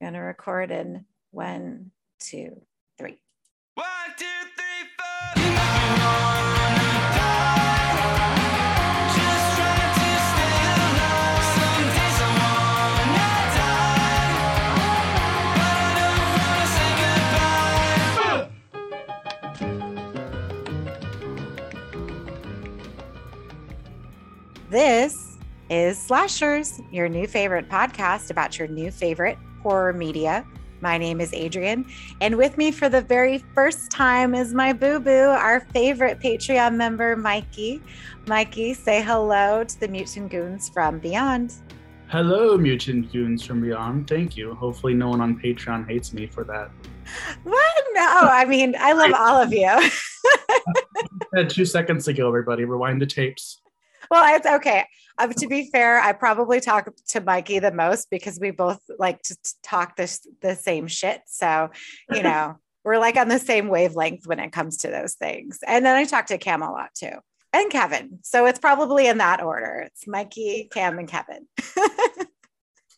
gonna record in one, two, three. One, two, three, four. You make me wanna die. Just trying to stay alive. Some days I wanna die, but I don't wanna say goodbye. This is Slashers, your new favorite podcast about your new favorite horror media. My name is Adrian, and with me for the very first time is my boo boo, our favorite Patreon member, Mikey. Mikey, say hello to the Mutant Goons from Beyond. Hello, mutant goons from beyond. Thank you. Hopefully, no one on Patreon hates me for that. What? No, I mean, I love all of you. Two seconds ago, everybody, rewind the tapes. well, it's okay. Um, to be fair, I probably talk to Mikey the most because we both like to talk this the same shit. So, you know, we're like on the same wavelength when it comes to those things. And then I talk to Cam a lot too, and Kevin. So it's probably in that order. It's Mikey, Cam, and Kevin.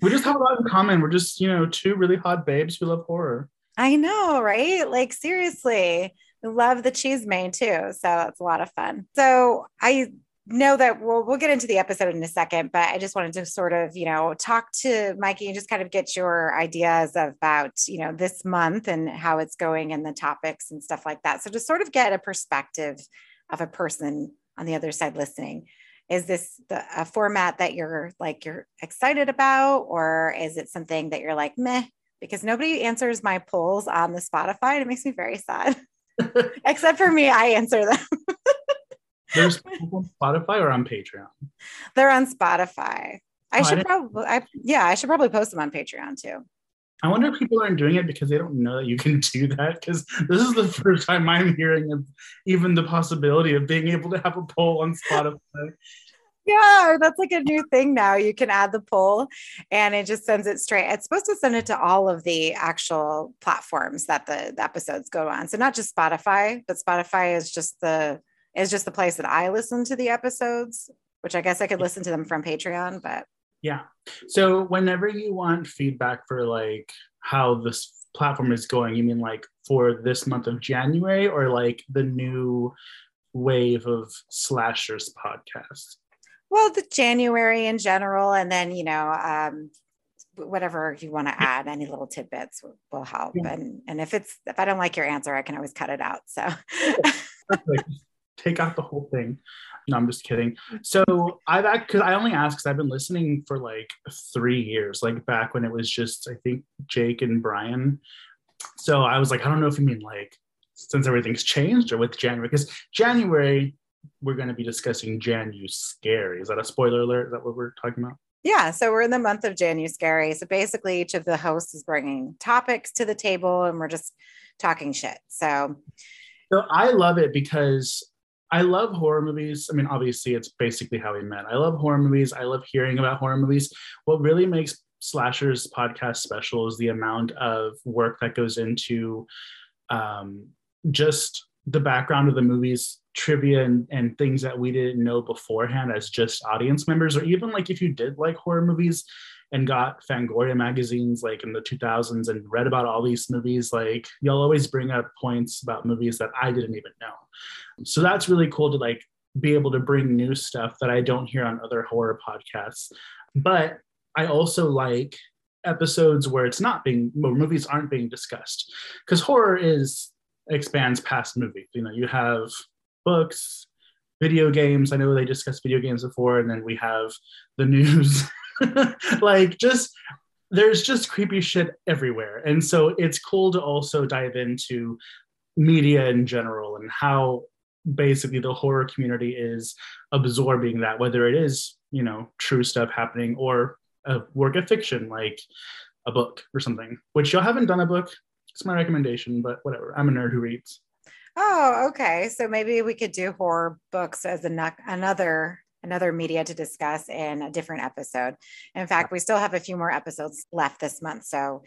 We just have a lot in common. We're just, you know, two really hot babes who love horror. I know, right? Like seriously, love the cheese main too. So that's a lot of fun. So I know that we'll we'll get into the episode in a second, but I just wanted to sort of, you know, talk to Mikey and just kind of get your ideas about, you know, this month and how it's going and the topics and stuff like that. So to sort of get a perspective of a person on the other side listening. Is this the, a format that you're like you're excited about, or is it something that you're like meh? Because nobody answers my polls on the Spotify. and It makes me very sad. Except for me, I answer them. There's people on Spotify or on Patreon. They're on Spotify. I Oh, I should didn't- probably, I, yeah, I should probably post them on Patreon too. I wonder if people aren't doing it because they don't know that you can do that. Because this is the first time I'm hearing of even the possibility of being able to have a poll on Spotify. Yeah, that's like a new thing now. You can add the poll and it just sends it straight. It's supposed to send it to all of the actual platforms that the, the episodes go on. So not just Spotify, but Spotify is just the is just the place that I listen to the episodes, which I guess I could listen to them from Patreon, but Yeah. So whenever you want feedback for like how this platform is going, you mean like for this month of January or like the new wave of slashers podcast? well, the January in general, and then you know, um, whatever you want to add, any little tidbits will, will help. Yeah. And and if it's if I don't like your answer, I can always cut it out. So. Take out the whole thing. No, I'm just kidding. So I've because I only asked because I've been listening for like three years, like back when it was just I think Jake and Brian. So I was like, I don't know if you mean like since everything's changed or with January because January we're going to be discussing Janu Scary. Is that a spoiler alert? Is that what we're talking about? Yeah, so we're in the month of January Scary. So basically, each of the hosts is bringing topics to the table, and we're just talking shit. So So I love it because I love horror movies. I mean, obviously, it's basically how we met. I love horror movies. I love hearing about horror movies. What really makes Slashers podcast special is the amount of work that goes into um, just the background of the movies, trivia, and, and things that we didn't know beforehand as just audience members, or even like if you did like horror movies and got Fangoria magazines like in the 2000s and read about all these movies, like you'll always bring up points about movies that I didn't even know. So that's really cool to like be able to bring new stuff that I don't hear on other horror podcasts. But I also like episodes where it's not being where movies aren't being discussed because horror is expands past movies. You know, you have books, video games. I know they discussed video games before, and then we have the news. like just there's just creepy shit everywhere. And so it's cool to also dive into media in general and how basically the horror community is absorbing that, whether it is, you know, true stuff happening or a work of fiction like a book or something, which y'all haven't done a book. It's my recommendation, but whatever. I'm a nerd who reads. Oh, okay. So maybe we could do horror books as a, another another media to discuss in a different episode. In fact, we still have a few more episodes left this month. So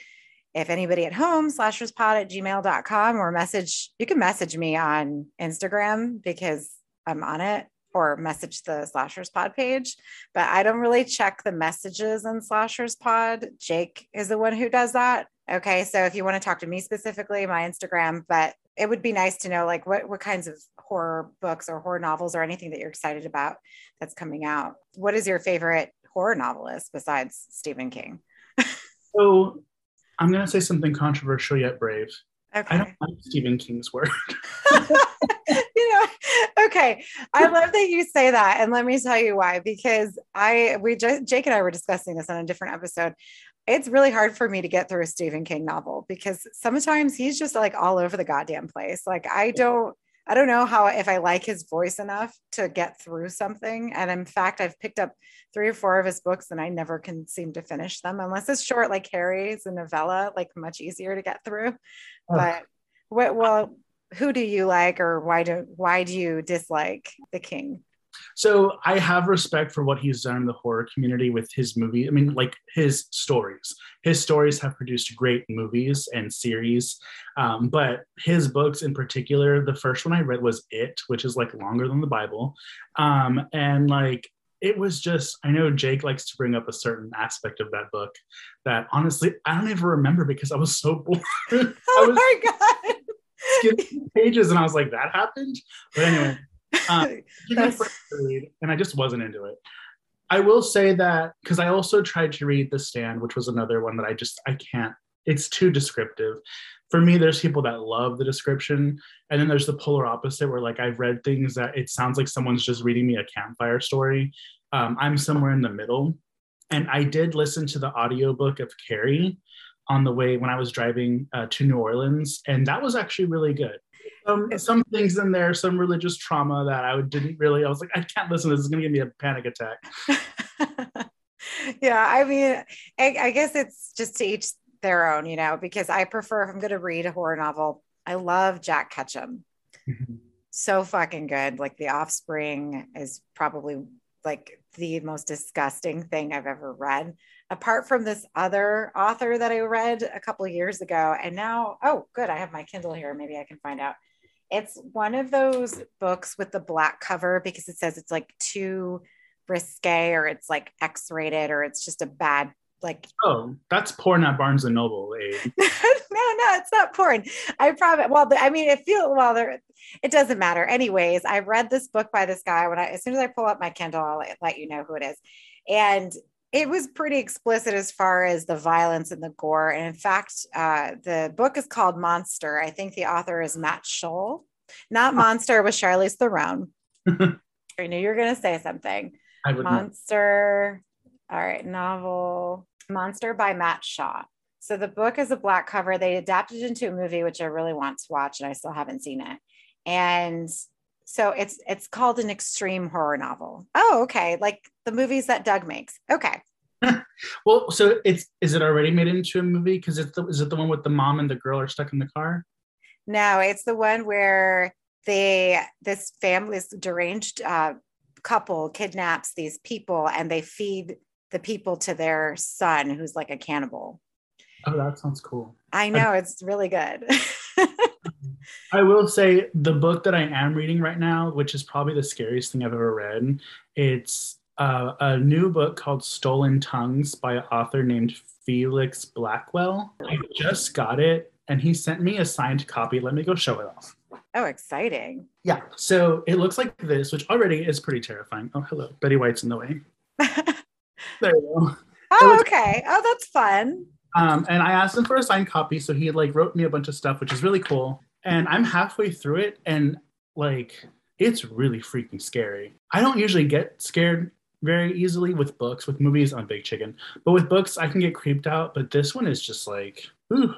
if anybody at home, slasherspod at gmail.com or message, you can message me on Instagram because I'm on it or message the slashers pod page but i don't really check the messages in slashers pod jake is the one who does that okay so if you want to talk to me specifically my instagram but it would be nice to know like what, what kinds of horror books or horror novels or anything that you're excited about that's coming out what is your favorite horror novelist besides stephen king So I'm gonna say something controversial yet brave. Okay. I don't like Stephen King's work. you know okay. I love that you say that and let me tell you why because i we just jake and i were discussing this on a different episode. It's really hard for me to get through a stephen king novel because sometimes he's just like all over the goddamn place. Like i don't i don't know how if i like his voice enough to get through something and in fact i've picked up three or four of his books and i never can seem to finish them unless it's short like Carrie's a novella like much easier to get through. Oh. but what well who do you like or why do why do you dislike the king So I have respect for what he's done in the horror community with his movie. I mean, like his stories. His stories have produced great movies and series. Um, but his books in particular, the first one I read was It, which is like longer than the Bible. Um, and like it was just, I know Jake likes to bring up a certain aspect of that book that honestly, I don't even remember because I was so bored. Oh was my god skipping pages and I was like, that happened. But anyway, um, give me a That's- first read, and I just wasn't into it. I will say that because I also tried to read The Stand, which was another one that I just I can't. It's too descriptive. For me, there's people that love the description, and then there's the polar opposite where like I've read things that it sounds like someone's just reading me a campfire story. Um, I'm somewhere in the middle, and I did listen to the audiobook of Carrie on the way when I was driving uh, to New Orleans, and that was actually really good. Um, some things in there, some religious trauma that I didn't really. I was like, I can't listen. This is going to give me a panic attack. yeah i mean I, I guess it's just to each their own you know because i prefer if i'm going to read a horror novel i love jack ketchum so fucking good like the offspring is probably like the most disgusting thing i've ever read apart from this other author that i read a couple of years ago and now oh good i have my kindle here maybe i can find out it's one of those books with the black cover because it says it's like too risque or it's like x-rated or it's just a bad like Oh, that's porn at Barnes and Noble. Abe. no, no, it's not porn. I promise. Well, I mean, it feels well. There, it doesn't matter. Anyways, I read this book by this guy. When I, as soon as I pull up my Kindle, I'll let you know who it is. And it was pretty explicit as far as the violence and the gore. And in fact, uh, the book is called Monster. I think the author is Matt Shaw, not Monster with Charlize Theron. I knew you were going to say something. I would. know. Monster. All right, novel Monster by Matt Shaw. So the book is a black cover. They adapted it into a movie, which I really want to watch, and I still haven't seen it. And so it's it's called an extreme horror novel. Oh, okay, like the movies that Doug makes. Okay, Well, so it's is it already made into a movie? Because it's the, is it the one with the mom and the girl are stuck in the car? no, it's the one where they this family, this deranged uh, couple kidnaps these people, and they feed the people to their son, who's like a cannibal. Oh, that sounds cool. I know it's really good. I will say the book that I am reading right now, which is probably the scariest thing I've ever read, it's uh, a new book called Stolen Tongues by an author named Felix Blackwell. I just got it, and he sent me a signed copy. Let me go show it off. oh, exciting. Yeah, so it looks like this, which already is pretty terrifying. Oh, hello. Betty White's in the way. There you go. oh, looks- okay. Oh, that's fun. Um, and I asked him for a signed copy, so he like wrote me a bunch of stuff, which is really cool. And I'm halfway through it, and like it's really freaking scary. I don't usually get scared very easily with books. With movies, I'm big chicken, but with books, I can get creeped out. But this one is just like, ooh.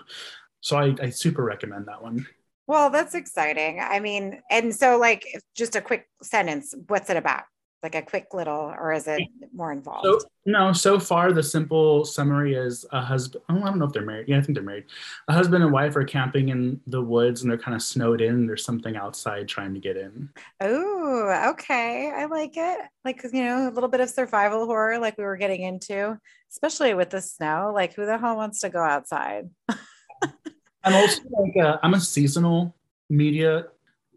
So I, I super recommend that one. Well, that's exciting. I mean, and so like just a quick sentence, what's it about? Like a quick little, or is it more involved? So no, so far the simple summary is a husband. Oh, I don't know if they're married. Yeah, I think they're married. A husband and wife are camping in the woods, and they're kind of snowed in. And there's something outside trying to get in. oh, okay. I like it. Like, you know, a little bit of survival horror, like we were getting into, especially with the snow. Like, who the hell wants to go outside? I'm also like a, I'm a seasonal media.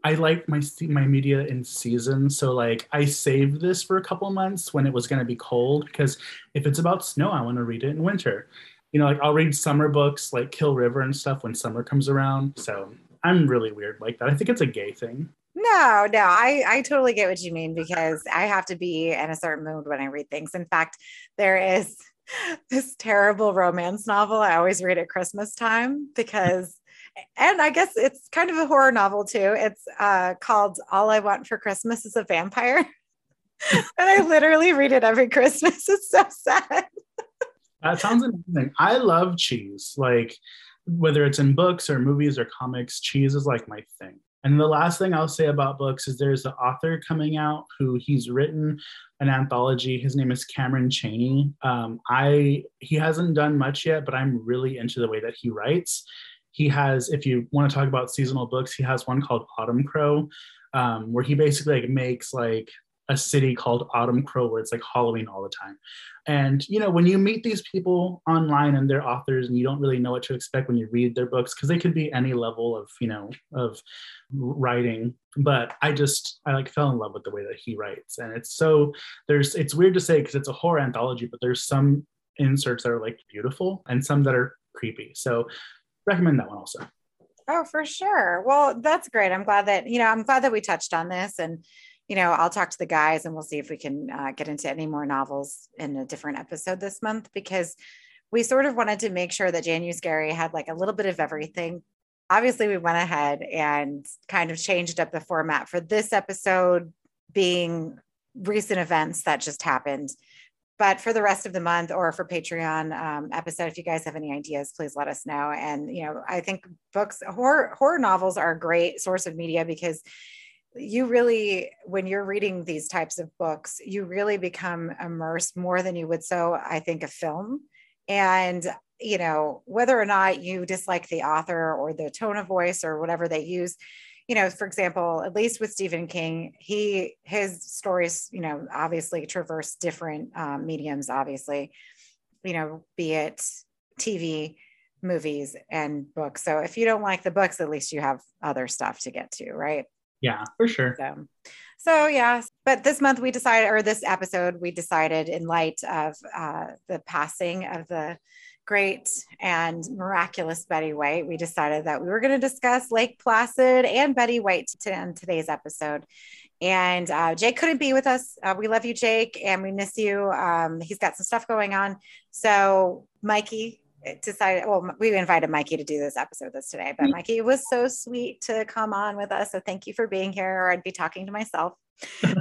I like my my media in season. So like I saved this for a couple months when it was going to be cold because if it's about snow, I want to read it in winter. You know, like I'll read summer books like Kill River and stuff when summer comes around. So I'm really weird like that. I think it's a gay thing. No, no, I, I totally get what you mean because I have to be in a certain mood when I read things. In fact, there is this terrible romance novel I always read at Christmas time because, and I guess it's kind of a horror novel too. It's uh, called All I Want for Christmas is a Vampire. and I literally read it every Christmas. It's so sad. That sounds amazing. I love cheese. Like whether it's in books or movies or comics, cheese is like my thing. And the last thing I'll say about books is there's an author coming out who he's written an anthology. His name is Cameron Cheney. Um, I he hasn't done much yet, but I'm really into the way that he writes. He has, if you want to talk about seasonal books, he has one called Autumn Crow, um, where he basically like makes like a city called Autumn Crow, where it's like Halloween all the time. And you know, when you meet these people online and they're authors, and you don't really know what to expect when you read their books, because they could be any level of you know of writing. But I just I like fell in love with the way that he writes, and it's so there's it's weird to say because it's a horror anthology, but there's some inserts that are like beautiful and some that are creepy. So recommend that one also. Oh, for sure. Well, that's great. I'm glad that, you know, I'm glad that we touched on this and, you know, I'll talk to the guys and we'll see if we can uh, get into any more novels in a different episode this month because we sort of wanted to make sure that Jan Gary had like a little bit of everything. Obviously, we went ahead and kind of changed up the format for this episode being recent events that just happened. But for the rest of the month or for Patreon um, episode, if you guys have any ideas, please let us know. And, you know, I think books, horror, horror novels are a great source of media because you really when you're reading these types of books you really become immersed more than you would so i think a film and you know whether or not you dislike the author or the tone of voice or whatever they use you know for example at least with stephen king he his stories you know obviously traverse different um, mediums obviously you know be it tv movies and books so if you don't like the books at least you have other stuff to get to right Yeah, for sure. so, so yeah. But this month we decided, or this episode, we decided in light of uh, the passing of the great and miraculous Betty White, we decided that we were going to discuss Lake Placid and Betty White to, in today's episode. And uh, Jake couldn't be with us. Uh, we love you, Jake, and we miss you. Um, he's got some stuff going on. So, Mikey decided, well, we invited Mikey to do this episode this today, but Mikey was so sweet to come on with us. So, thank you for being here, or I'd be talking to myself. so,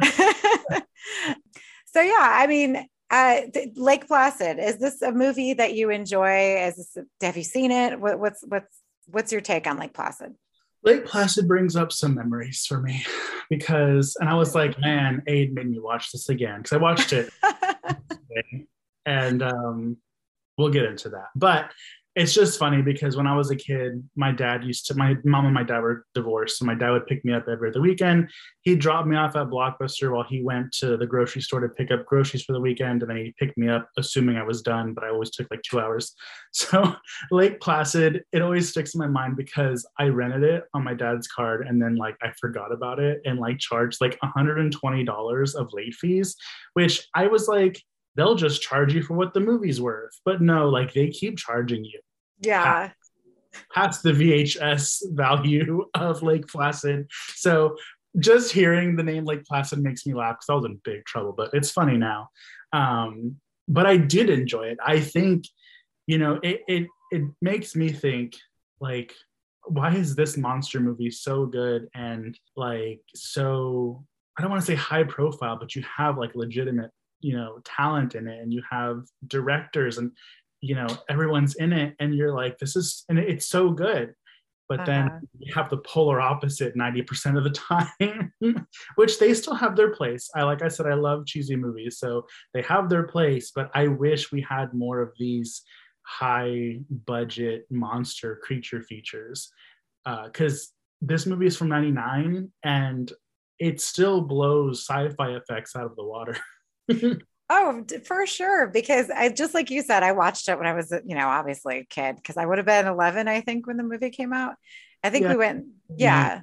yeah, I mean, uh, Lake Placid, is this a movie that you enjoy? Is this, have you seen it? What, what's, what's, what's your take on Lake Placid? Lake Placid brings up some memories for me because, and I was like, man, Aid made me watch this again because I watched it and um, we'll get into that. But it's just funny because when I was a kid, my dad used to, my mom and my dad were divorced. So my dad would pick me up every other weekend. He'd drop me off at Blockbuster while he went to the grocery store to pick up groceries for the weekend. And then he'd pick me up, assuming I was done, but I always took like two hours. So Lake Placid, it always sticks in my mind because I rented it on my dad's card and then like I forgot about it and like charged like $120 of late fees, which I was like, they'll just charge you for what the movie's worth. But no, like they keep charging you Yeah. past the VHS value of Lake Placid. So just hearing the name Lake Placid makes me laugh because I was in big trouble, but it's funny now. Um, but I did enjoy it. I think, you know, it it it makes me think like, why is this monster movie so good and like so I don't want to say high profile, but you have like legitimate, you know, talent in it and you have directors and you know everyone's in it and you're like this is and it's so good. But Uh-huh. then you have the polar opposite 90% of the time which they still have their place. I like i said i love cheesy movies so they have their place but i wish we had more of these high budget monster creature features. Because this movie is from 99 and it still blows sci-fi effects out of the water Oh, for sure. Because I just like you said, I watched it when I was, you know, obviously a kid, because I would have been 11, I think, when the movie came out. I think Yeah. we went, yeah.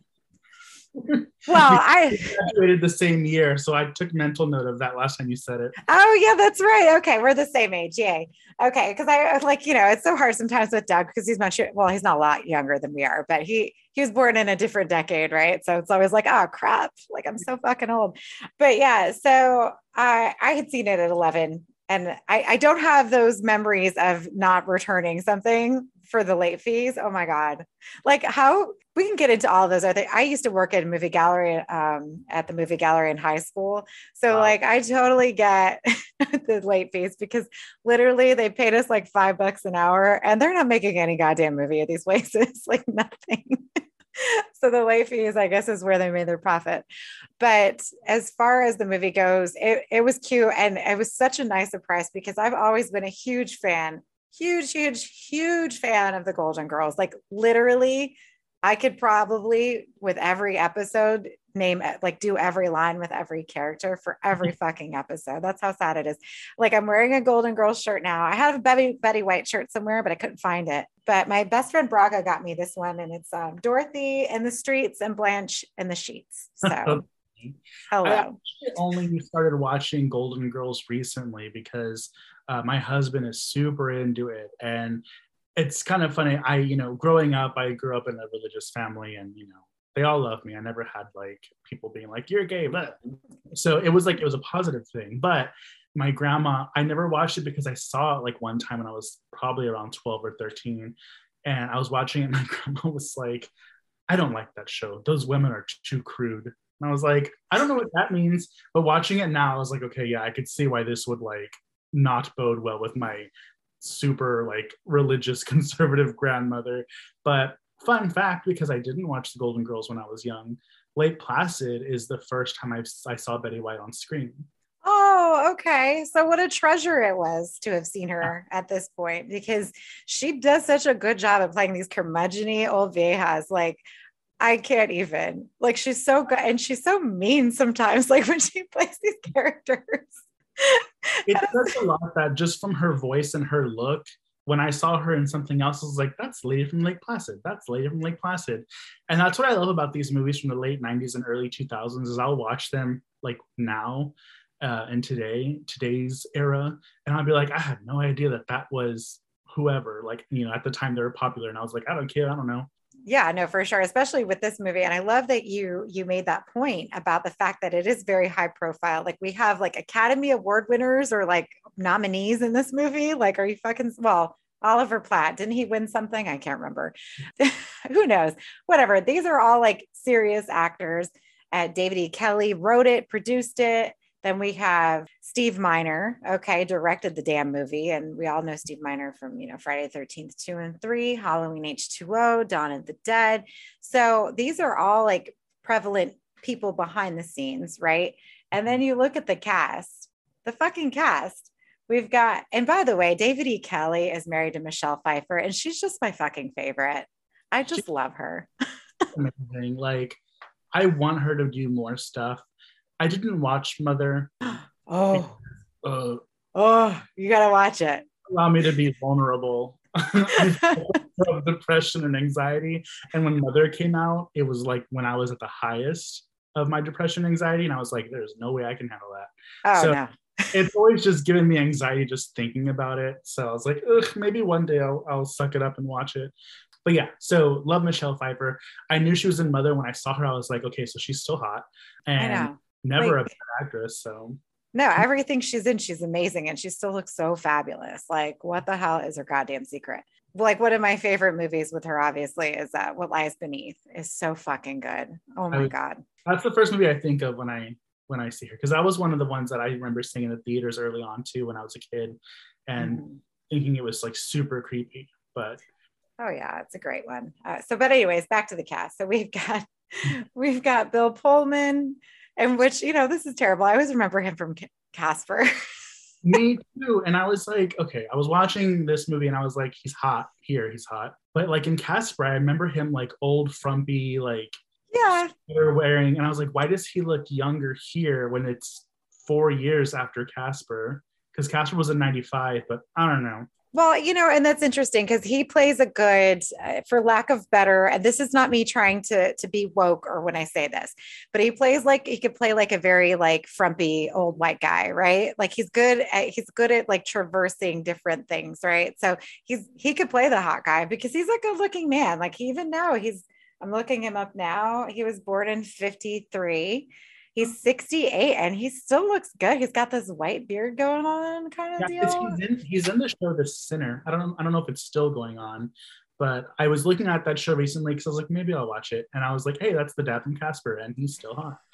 well, I graduated the same year, so I took mental note of that last time you said it. Oh yeah, that's right. Okay, we're the same age. Yay. Okay, because I was like, you know, it's so hard sometimes with Doug because he's much well, he's not a lot younger than we are, but he he was born in a different decade, right? So it's always like, oh crap, like I'm so fucking old. But yeah, so I I had seen it at 11 and I, I don't have those memories of not returning something for the late fees. Oh my God. Like how we can get into all those other I used to work at a movie gallery um, at the movie gallery in high school. So Wow. like I totally get the late fees because literally they paid us like five bucks an hour and they're not making any goddamn movie at these places, like nothing. so the late fees, I guess, is where they made their profit. But as far as the movie goes, it, it was cute and it was such a nice surprise because I've always been a huge fan, huge, huge, huge fan of the Golden Girls. Like literally, I could probably with every episode name it, like do every line with every character for every fucking episode. That's how sad it is. Like I'm wearing a Golden Girls shirt now. I have a Betty Betty White shirt somewhere, but I couldn't find it. But my best friend Braga got me this one, and it's um, Dorothy in the streets and Blanche in the sheets. So hello. only started watching Golden Girls recently because uh, my husband is super into it, and it's kind of funny. I, you know, growing up, I grew up in a religious family, and you know, they all love me. I never had like people being like, "You're gay," but so it was like it was a positive thing. But my grandma, I never watched it because I saw it like one time when I was probably around 12 or 13, and I was watching it. And my grandma was like, "I don't like that show. Those women are too crude." And I was like, I don't know what that means, but watching it now, I was like, okay, yeah, I could see why this would like not bode well with my super like religious conservative grandmother. But fun fact, because I didn't watch the Golden Girls when I was young, Lake Placid is the first time I've, I saw Betty White on screen. Oh, okay. So what a treasure it was to have seen her at this point because she does such a good job of playing these curmudgeony old viejas. Like I can't even. Like she's so good and she's so mean sometimes. Like when she plays these characters. It does a lot that just from her voice and her look. When I saw her in something else, I was like, that's Lady from Lake Placid. That's Lady from Lake Placid. And that's what I love about these movies from the late 90s and early 2000s is I'll watch them like now uh, and today, today's era. And I'll be like, I had no idea that that was whoever. Like, you know, at the time they were popular. And I was like, I don't care. I don't know. Yeah no for sure especially with this movie and i love that you you made that point about the fact that it is very high profile like we have like academy award winners or like nominees in this movie like are you fucking well oliver platt didn't he win something? I can't remember. Who knows? Whatever these are all like serious actors uh, david e. Kelley wrote it produced it then we have Steve Miner, okay, directed the damn movie. And we all know Steve Miner from, you know, Friday the 13th, 2 and 3, Halloween H2O, Dawn of the Dead. So these are all like prevalent people behind the scenes, right? And then mm-hmm. you look at the cast, the fucking cast. We've got, and by the way, David E. Kelley is married to Michelle Pfeiffer, and she's just my fucking favorite. I just love her. Amazing. Like, I want her to do more stuff. I didn't watch Mother. Oh, Uh, oh, you gotta watch it. allow me to be vulnerable of depression and anxiety. And when Mother came out, it was like when I was at the highest of my depression and anxiety, and I was like, "There's no way I can handle that." Oh So- no. It's always just giving me anxiety just thinking about it. So I was like, Ugh, maybe one day I'll, I'll suck it up and watch it. But yeah, so love Michelle Pfeiffer. I knew she was in Mother when I saw her. I was like, okay, so she's still hot, I and never a Like- bad actress. So No, everything she's in, she's amazing and she still looks so fabulous. Like, what the hell is her goddamn secret? Like, one of my favorite movies with her, obviously, is uh, What Lies Beneath. is so fucking good. Oh my was- God. that's the first movie I think of when I when I see her because that was one of the ones that I remember seeing in the theaters early on too when I was a kid, and Mhm. thinking it was like super creepy. But Oh yeah, it's a great one. Uh, so, but anyways, back to the cast. So we've got we've got Bill Pullman, and which you know this is terrible. I always remember him from Casper. me too. And I was like, okay, I was watching this movie and I was like, he's hot here, he's hot. But like in Casper, I remember him like old, frumpy, like yeah, hair wearing, and I was like, why does he look younger here when it's four years after Casper? Because Casper was in '95, but I don't know. Well, you know, and that's interesting because he plays a good, uh, for lack of better, and this is not me trying to to be woke or when I say this, but he plays like he could play like a very like frumpy old white guy, right? Like he's good at he's good at like traversing different things, right? So he's he could play the hot guy because he's a good looking man. Like even now, he's I'm looking him up now. He was born in 53. He's 68 and he still looks good. He's got this white beard going on, kind of Yeah, deal. he's, in, he's in the show The Sinner. I don't know. I don't know if it's still going on, but I was looking at that show recently because I was like, maybe I'll watch it. And I was like, hey, that's the dad from Casper, and he's still hot.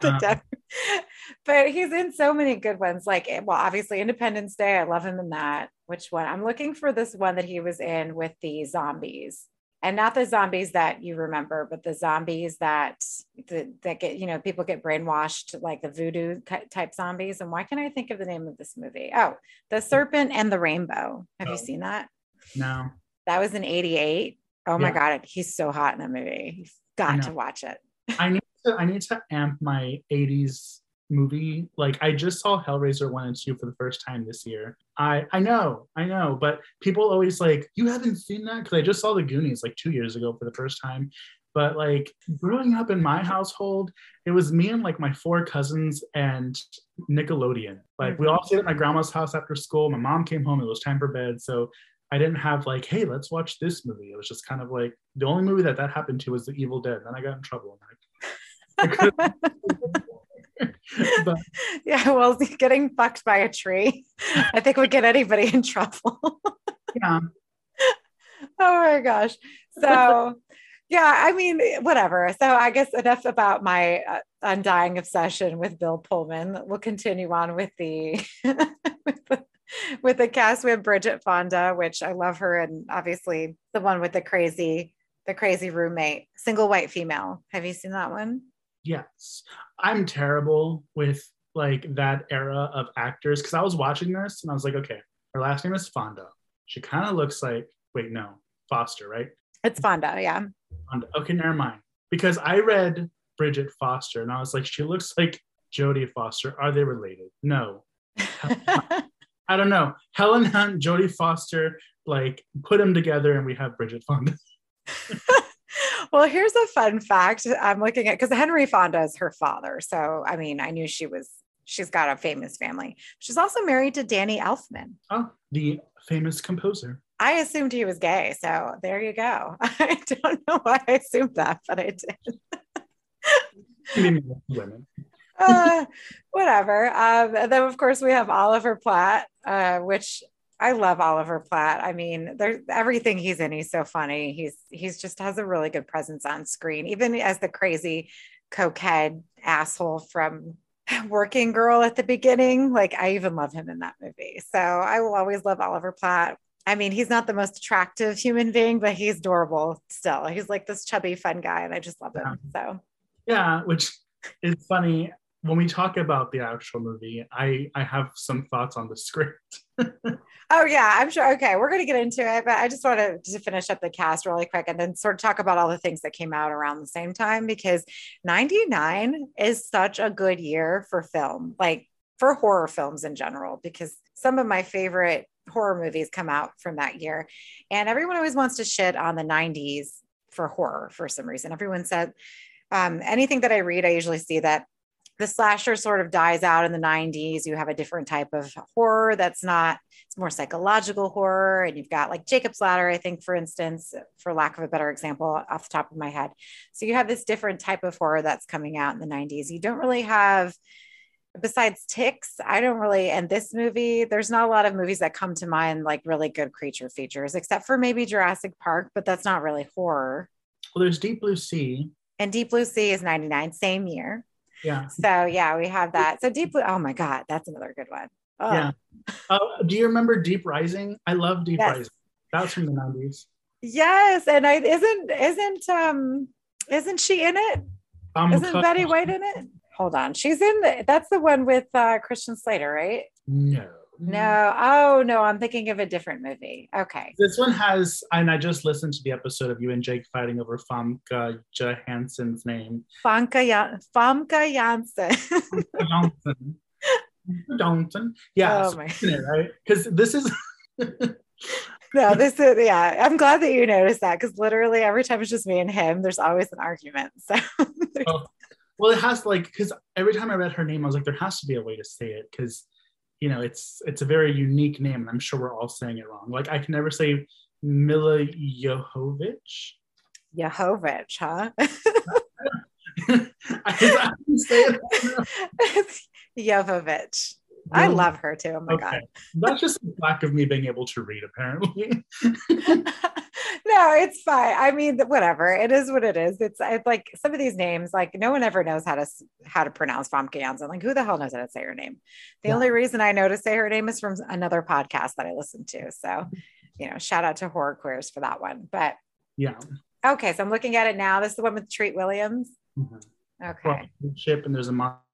The Um, def- but he's in so many good ones. Like, eh, well, obviously Independence Day. I love him in that. Which one? I'm looking for this one that he was in with the zombies, and not the zombies that you remember, but the zombies that that, that get you know people get brainwashed, like the voodoo type zombies. And why can't I think of the name of this movie? Oh, The Serpent and the Rainbow. Have you Oh. seen that? No, That was in '88. Oh my god, he's so hot in that movie. You've got to watch it. I need to. I need to amp my '80s movie. Like I just saw Hellraiser one and two for the first time this year. I I know, I know, but people always like, you haven't seen that because I just saw the Goonies like two years ago for the first time. But like growing up in my household, it was me and like my four cousins and Nickelodeon. Like we all stayed at my grandma's house after school. My mom came home. It was time for bed, so I didn't have like, hey, let's watch this movie. It was just kind of like the only movie that that happened to was The Evil Dead. Then I got in trouble. I couldn't- but Yeah, well, getting fucked by a tree, I think would get anybody in trouble. yeah, oh my gosh. So, yeah, I mean, whatever. So, I guess enough about my uh, undying obsession with Bill Pullman. We'll continue on with the with the with the cast. We have Bridget Fonda, which I love her, and obviously the one with the crazy the crazy roommate, single white female. Have you seen that one? Yes. I'm terrible with like that era of actors because I was watching this and I was like, okay, her last name is Fonda. She kind of looks like, wait, no, Foster, right? It's Fonda, yeah. Fonda. Okay, never mind. Because I read Bridget Foster and I was like, she looks like Jodie Foster. Are they related? No. I don't know. Helen Hunt, Jodie Foster, like put them together and we have Bridget Fonda. well, here's a fun fact. I'm looking at because Henry Fonda is her father. So, I mean, I knew she was, she's got a famous family. She's also married to Danny Elfman. Oh, the famous composer. I assumed he was gay. So, there you go. I don't know why I assumed that, but I did. Women. Uh, whatever. Um, and then, of course, we have Oliver Platt, uh, which I love Oliver Platt. I mean, there's everything he's in. He's so funny. He's he's just has a really good presence on screen, even as the crazy cokehead asshole from Working Girl at the beginning. Like I even love him in that movie. So I will always love Oliver Platt. I mean, he's not the most attractive human being, but he's adorable still. He's like this chubby, fun guy, and I just love him. So Yeah, which is funny. When we talk about the actual movie, I I have some thoughts on the script. Oh yeah, I'm sure. Okay, we're gonna get into it, but I just wanted to finish up the cast really quick and then sort of talk about all the things that came out around the same time because 99 is such a good year for film, like for horror films in general, because some of my favorite horror movies come out from that year. And everyone always wants to shit on the 90s for horror for some reason. Everyone said um, anything that I read, I usually see that the slasher sort of dies out in the 90s. You have a different type of horror that's not, it's more psychological horror. And you've got like Jacob's Ladder, I think, for instance, for lack of a better example, off the top of my head. So you have this different type of horror that's coming out in the 90s. You don't really have, besides Ticks, I don't really, and this movie, there's not a lot of movies that come to mind like really good creature features, except for maybe Jurassic Park, but that's not really horror. Well, there's Deep Blue Sea. And Deep Blue Sea is 99, same year. Yeah. So yeah, we have that. So Deep Blue, oh my God, that's another good one. Oh, Yeah. Uh, do you remember Deep Rising? I love Deep Yes. Rising. That was from the 90s. Yes, and I isn't isn't um isn't she in it? Um, Isn't Betty White in it? Hold on, she's in the. That's the one with uh, Christian Slater, right? No. Mm-hmm. No, oh no, I'm thinking of a different movie. Okay, This one has, and I just listened to the episode of you and Jake fighting over Famke Johansson's name. Famke Jan- Famke Janssen. Johnson. Johnson. Yeah. Oh so my- it, right? Because this is No, this is yeah. I'm glad that you noticed that because literally every time it's just me and him, there's always an argument. So Oh, well, it has like because every time I read her name, I was like, there has to be a way to say it because you know it's it's a very unique name, and I'm sure we're all saying it wrong. Like I can never say Mila Jovovich. Yahovich, huh? I, I can say it. Yovovich. I love her too. Oh my Okay, that's just lack of me being able to read, apparently. no, it's fine. I mean, whatever. It is what it is. It's, it's like some of these names, like no one ever knows how to how to pronounce Famke Janssen. Like who the hell knows how to say her name? The Yeah. only reason I know to say her name is from another podcast that I listen to. So, you know, shout out to Horror Queers for that one. But yeah. okay, so I'm looking at it now. This is the one with Treat Williams. Mhm. Okay. Well, ship and there's a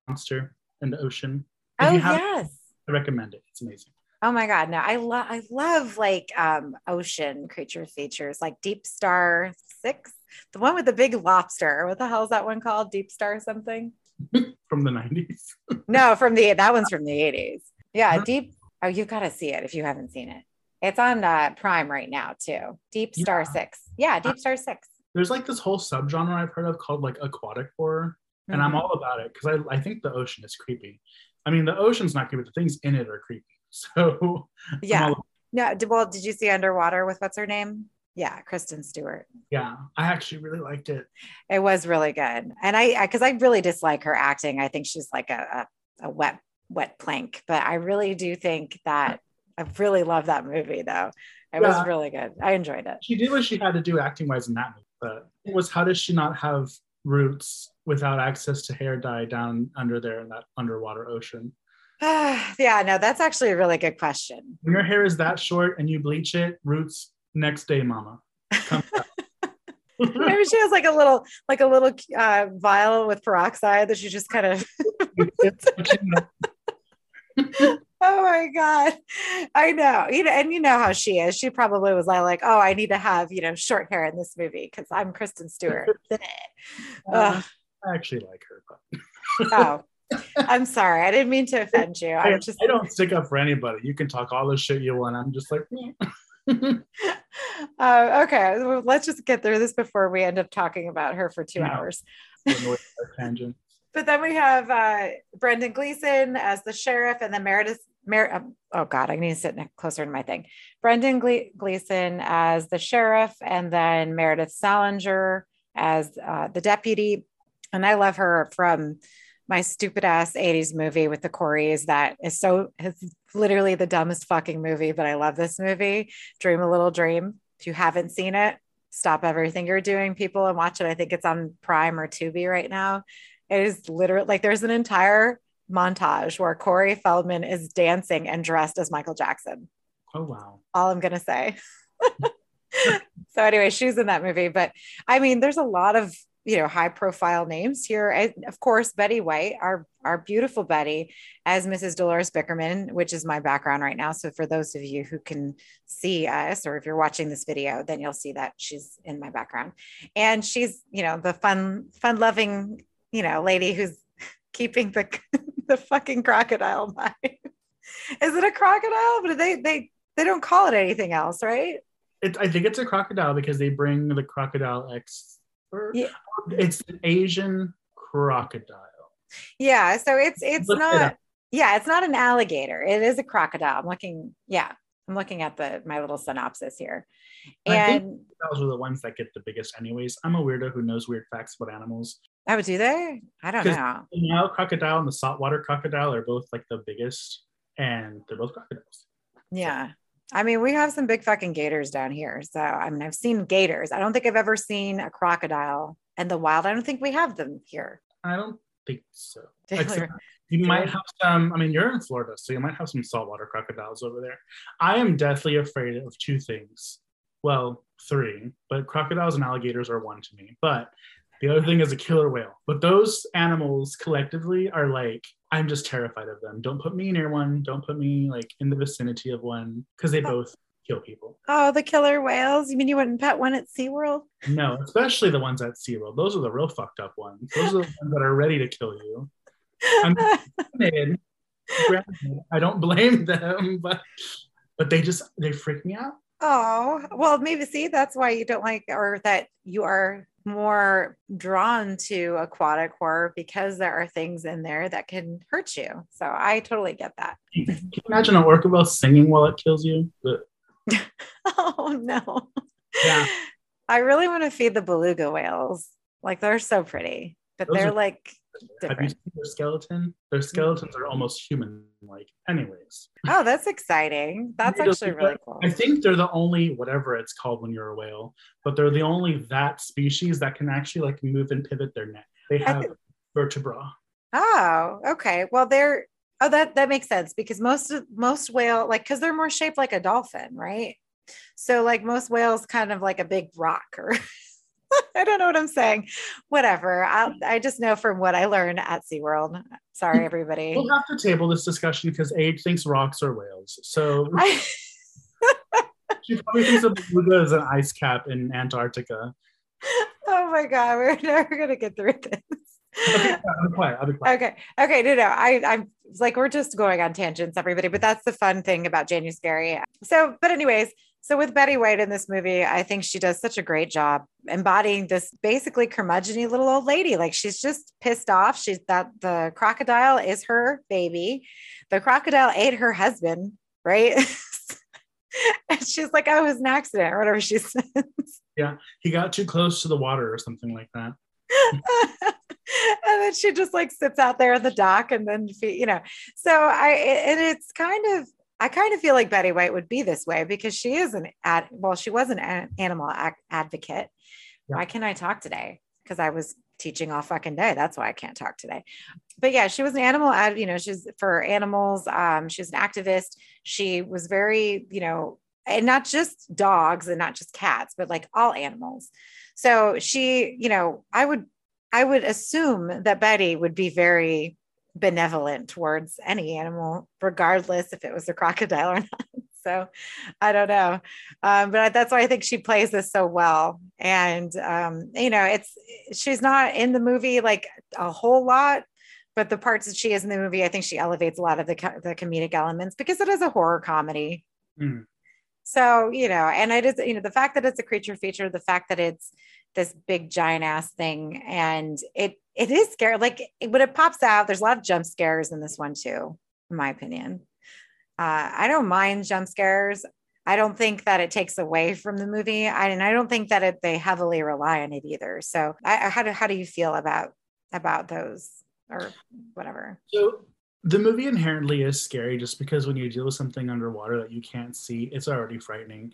monster in the ocean. If oh yes. I recommend it. It's amazing. Oh my God. No, I love I love like um ocean creature features like Deep Star Six, the one with the big lobster. What the hell is that one called? Deep Star something? From the 90s. No, from the that one's from the 80s. Yeah, Huh? Deep. Oh, you've got to see it if you haven't seen it. It's on uh, Prime right now too. Deep Star Yeah. Six. Yeah, Deep Star Six. There's like this whole subgenre I've heard of called like aquatic horror. And I'm Mhm. all about it because I, I think the ocean is creepy. I mean, the ocean's not creepy, but the things in it are creepy. So, Yeah. all- No. Well, did you see Underwater with what's her name? Yeah, Kristen Stewart. yeah, I actually really liked it. It was really good. And I, because I, really dislike her acting. I think she's like a, a, a wet, wet plank, but I really do think that I really love that movie though. It Yeah. was really good. I enjoyed it. She did what she had to do acting wise in that movie, but it was how does she not have roots without access to hair dye down under there in that underwater ocean? yeah, no, that's actually a really good question. When your hair is that short and you bleach it, roots next day, mama. Maybe she has like a little, like a little uh, vial with peroxide that she just kind of Oh my God. I know. You know, and you know how she is. She probably was like, like, oh, I need to have, you know, short hair in this movie because I'm Kristen Stewart. Ugh. I actually like her, but oh, I'm sorry. I didn't mean to offend you. I, I'm just I don't stick up for anybody. You can talk all the shit you want. I'm just like, uh, okay. Well, let's just get through this before we end up talking about her for two Yeah. hours. Going away on a tangent. But then we have uh, Brendan Gleeson as the sheriff, and then Meredith. Mer- um, oh God, I need to sit closer to my thing. Brendan Gle- Gleeson as the sheriff, and then Meredith Salenger as uh, the deputy. And I love her from my stupid ass 80s movie with the Coreys that is so it's literally the dumbest fucking movie, but I love this movie, Dream a Little Dream. If you haven't seen it, stop everything you're doing, people, and watch it. I think it's on Prime or Tubi right now. It is literally like there's an entire montage where Corey Feldman is dancing and dressed as Michael Jackson. Oh wow. All I'm gonna say. so anyway, she's in that movie, but I mean, there's a lot of you know high profile names here. And of course, Betty White, our our beautiful Betty, as Mrs. Dolores Bickerman, which is my background right now. So for those of you who can see us, or if you're watching this video, then you'll see that she's in my background, and she's you know the fun fun loving you know lady who's keeping the the fucking crocodile alive. Is it a crocodile? But they they they don't call it anything else, right? It, I think it's a crocodile because they bring the crocodile X. or- Yeah. Um, it's an Asian crocodile. Yeah. So it's it's Look not. up. Yeah, it's not an alligator. It is a crocodile. I'm looking. Yeah, I'm looking at the my little synopsis here, and Those are the ones that get the biggest, anyways. I'm a weirdo who knows weird facts about animals. oh, do they? I don't know. The Nile crocodile and the saltwater crocodile are both like the biggest, and they're both crocodiles. Yeah. I mean, we have some big fucking gators down here. So, I mean, I've seen gators. I don't think I've ever seen a crocodile in the wild. I don't think we have them here. I don't think so. Except you might have some. I mean, you're in Florida, so you might have some saltwater crocodiles over there. I am deathly afraid of two things. Well, three, but crocodiles and alligators are one to me. But the other thing is a killer whale. But those animals collectively are like, I'm just terrified of them. Don't put me near one. Don't put me like in the vicinity of one because they oh. both kill people. Oh, the killer whales. You mean you wouldn't pet one at SeaWorld? No, especially the ones at SeaWorld. Those are the real fucked up ones. Those are the ones that are ready to kill you. I'm granted, I don't blame them, but but they just they freak me out. Oh, well, maybe see, that's why you don't like, or that you are more drawn to aquatic horror because there are things in there that can hurt you. So I totally get that. Can you imagine a orca whale singing while it kills you? But Oh, no. Yeah. I really want to feed the beluga whales. Like they're so pretty, but Those they're are- like have you seen their skeleton? Their mm-hmm. skeletons are almost human-like. Anyways, Oh, that's exciting. That's actually really cool. I think they're the only whatever it's called when you're a whale, but they're the only that species that can actually like move and pivot their neck. They have think- vertebra. Oh, okay. Well, they're oh that that makes sense because most most whale like because they're more shaped like a dolphin, right? So like most whales kind of like a big rock or I don't know what I'm saying. Whatever. I I just know from what I learned at SeaWorld. Sorry, everybody. We'll have to table this discussion because Age thinks rocks are whales. So I, she probably thinks of beluga as an ice cap in Antarctica. oh my god, we're never gonna get through this. Okay, I'll be quiet. I'll be quiet. okay okay no no i i'm like we're just going on tangents everybody but that's the fun thing about janie scary so but anyways so with betty white in this movie i think she does such a great job embodying this basically curmudgeony little old lady like she's just pissed off she's that the crocodile is her baby the crocodile ate her husband right and she's like oh it was an accident or whatever she says Yeah. He got too close to the water or something like that. and then she just like sits out there on the dock and then you know. So i and it's kind of i kind of feel like betty white would be this way because she is an ad well she was an animal ac- advocate. Yeah. why can't i talk today? Because i was teaching all fucking day. That's why i can't talk today. But yeah she was an animal ad you know she's for animals. Um she was an activist. She was very you know and not just dogs and not just cats but like all animals. So she you know i would I would assume that Betty would be very benevolent towards any animal, regardless if it was a crocodile or not. So I don't know. Um, but that's why I think she plays this so well. And, um, you know, it's, she's not in the movie like a whole lot, but the parts that she is in the movie, I think she elevates a lot of the, co- the comedic elements because it is a horror comedy. Mm. So, you know, and it is, you know, the fact that it's a creature feature, the fact that it's this big giant ass thing and it it is scary. Like when it pops out, there's a lot of jump scares in this one too, in my opinion. Uh, I don't mind jump scares. I don't think that it takes away from the movie. I, and I don't think that it, they heavily rely on it either. So I- how do, how do you feel about, about those or whatever? So the movie inherently is scary just because when you deal with something underwater that you can't see, it's already frightening.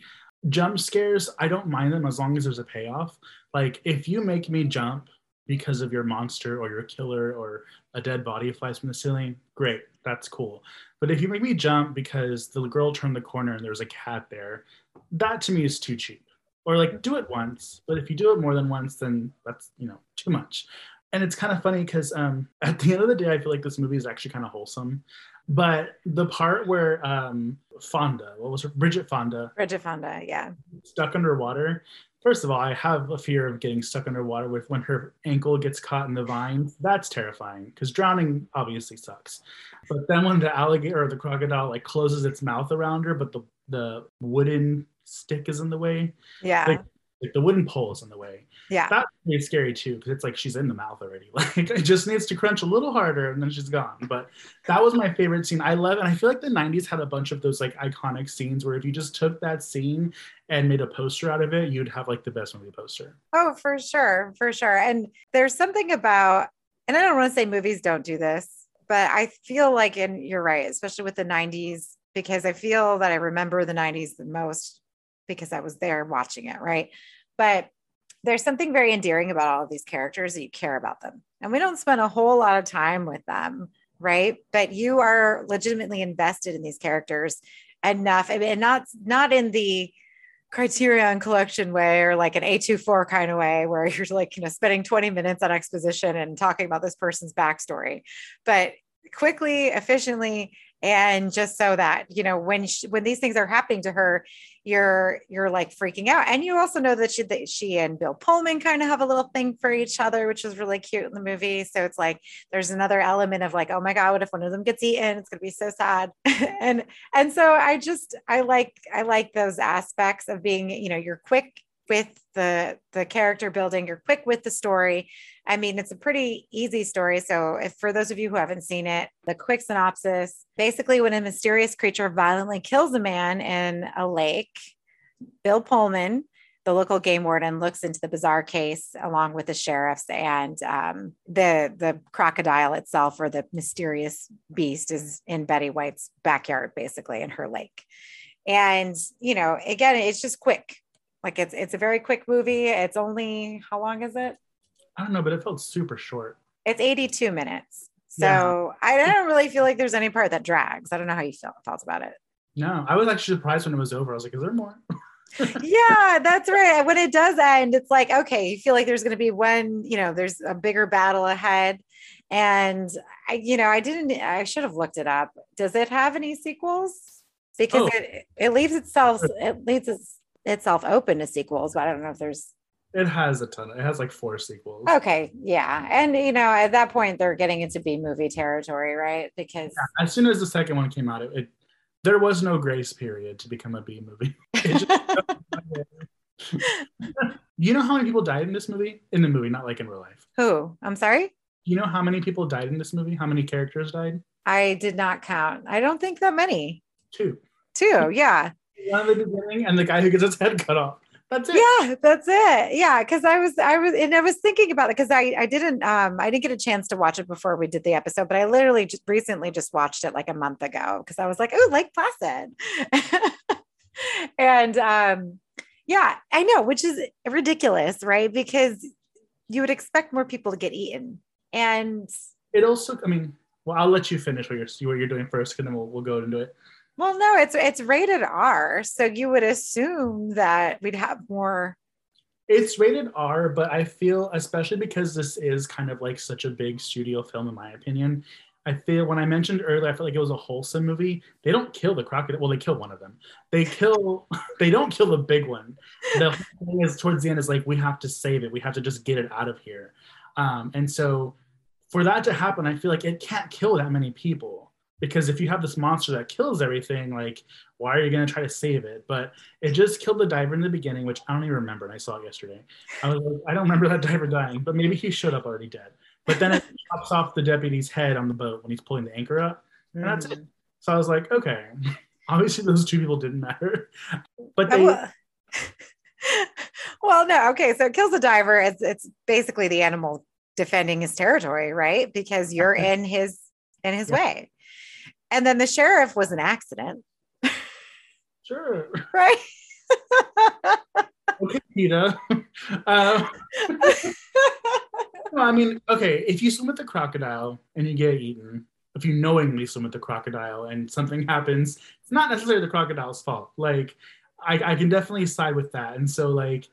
Jump scares, I don't mind them as long as there's a payoff. Like if you make me jump because of your monster or your killer or a dead body flies from the ceiling, great, that's cool. But if you make me jump because the girl turned the corner and there's a cat there, that to me is too cheap. Or like do it once, but if you do it more than once, then that's you know too much and it's kind of funny because um, at the end of the day, I feel like this movie is actually kind of wholesome. But the part where um, Fonda, what was her, Bridget Fonda, Bridget Fonda. Yeah. stuck underwater. First of all, I have a fear of getting stuck underwater with when her ankle gets caught in the vines. That's terrifying because drowning obviously sucks. But then when the alligator or the crocodile like closes its mouth around her, but the the wooden stick is in the way, Yeah. Like- like the wooden pole is in the way. Yeah. That's scary too, because it's like she's in the mouth already. Like it just needs to crunch a little harder and then she's gone. But that was my favorite scene. I love and I feel like the 90s had a bunch of those like iconic scenes where if you just took that scene and made a poster out of it, you'd have like the best movie poster. Oh, for sure, for sure. And there's something about, and I don't want to say movies don't do this, but I feel like, and you're right, especially with the 90s, because I feel that I remember the 90s the most because I was there watching it, right? But there's something very endearing about all of these characters that you care about them. And we don't spend a whole lot of time with them, right? But you are legitimately invested in these characters enough, I mean, and not not in the criterion collection way or like an a24 kind of way where you're like you know spending 20 minutes on exposition and talking about this person's backstory but quickly efficiently and just so that you know when she, when these things are happening to her you're you're like freaking out. And you also know that she that she and bill pullman kind of have a little thing for each other which is really cute in the movie. So it's like there's another element of like oh my god what if one of them gets eaten? It's going to be so sad. And and so i just i like i like those aspects of being you know you're quick with the the character building you're quick with the story. I mean it's a pretty easy story. So if for those of you who haven't seen it the quick synopsis basically when a mysterious creature violently kills a man in a lake bill pullman the local game warden looks into the bizarre case along with the sheriffs and um, the the crocodile itself or the mysterious beast is in betty white's backyard basically in her lake. And you know again it's just quick like it's it's a very quick movie. It's only how long is it? I don't know, but it felt super short. It's 82 minutes. So I don't really feel like there's any part that drags. I don't know how you felt, felt about it. No, I was actually surprised when it was over. I was like, is there more? yeah, that's right. When it does end, it's like, okay, you feel like there's going to be one, you know, there's a bigger battle ahead. And I, you know, I didn't, I should have looked it up. Does it have any sequels? Because Oh. it, it leaves itself, it leaves its, itself open to sequels, but I don't know if there's It has a ton. It has like four sequels. Okay, yeah. And you know, at that point they're getting into B movie territory, right? Because As soon as the second one came out, it, it there was no grace period to become a B movie. You know how many people died in this movie? In the movie, not like in real life. who? I'm sorry? You know how many people died in this movie? How many characters died? I did not count. I don't think that many. Two. Two, yeah. One at the beginning and the guy who gets his head cut off. That's it. Yeah, that's it. Yeah, because I was I was and I was thinking about it because I I didn't um I didn't get a chance to watch it before we did the episode, but I literally just recently just watched it like a month ago because I was like, oh, Lake Placid. and um yeah, I know, which is ridiculous, right? Because you would expect more people to get eaten. And It also, I mean, well, I'll let you finish what you're what you're doing first, and then we'll we'll go into it. Well, no, it's it's rated R. So you would assume that we'd have more It's rated R, but I feel, especially because this is kind of like such a big studio film, in my opinion, I feel when I mentioned earlier, I felt like it was a wholesome movie. They don't kill the crocodile. Well, they kill one of them. They kill. They don't kill the big one. The thing is towards the end is like we have to save it. We have to just get it out of here. Um, and so, for that to happen, I feel like it can't kill that many people because if you have this monster that kills everything, like why are you going to try to save it? But it just killed the diver in the beginning, which I don't even remember. And I saw it yesterday. I was like, I don't remember that diver dying, but maybe he showed up already dead. But then it chops off the deputy's head on the boat when he's pulling the anchor up. And that's it. Mm. So I was like, okay, obviously those two people didn't matter. But Oh, they, well, well, no, okay. So it kills a diver. It's it's basically the animal defending his territory, right? Because you're in his in his Yeah. way. And then the sheriff was an accident, sure, right? okay, PETA. uh, no, I mean, okay, if you swim with the crocodile and you get eaten, if you knowingly swim with the crocodile and something happens, it's not necessarily the crocodile's fault. Like, I, I can definitely side with that. And so, like,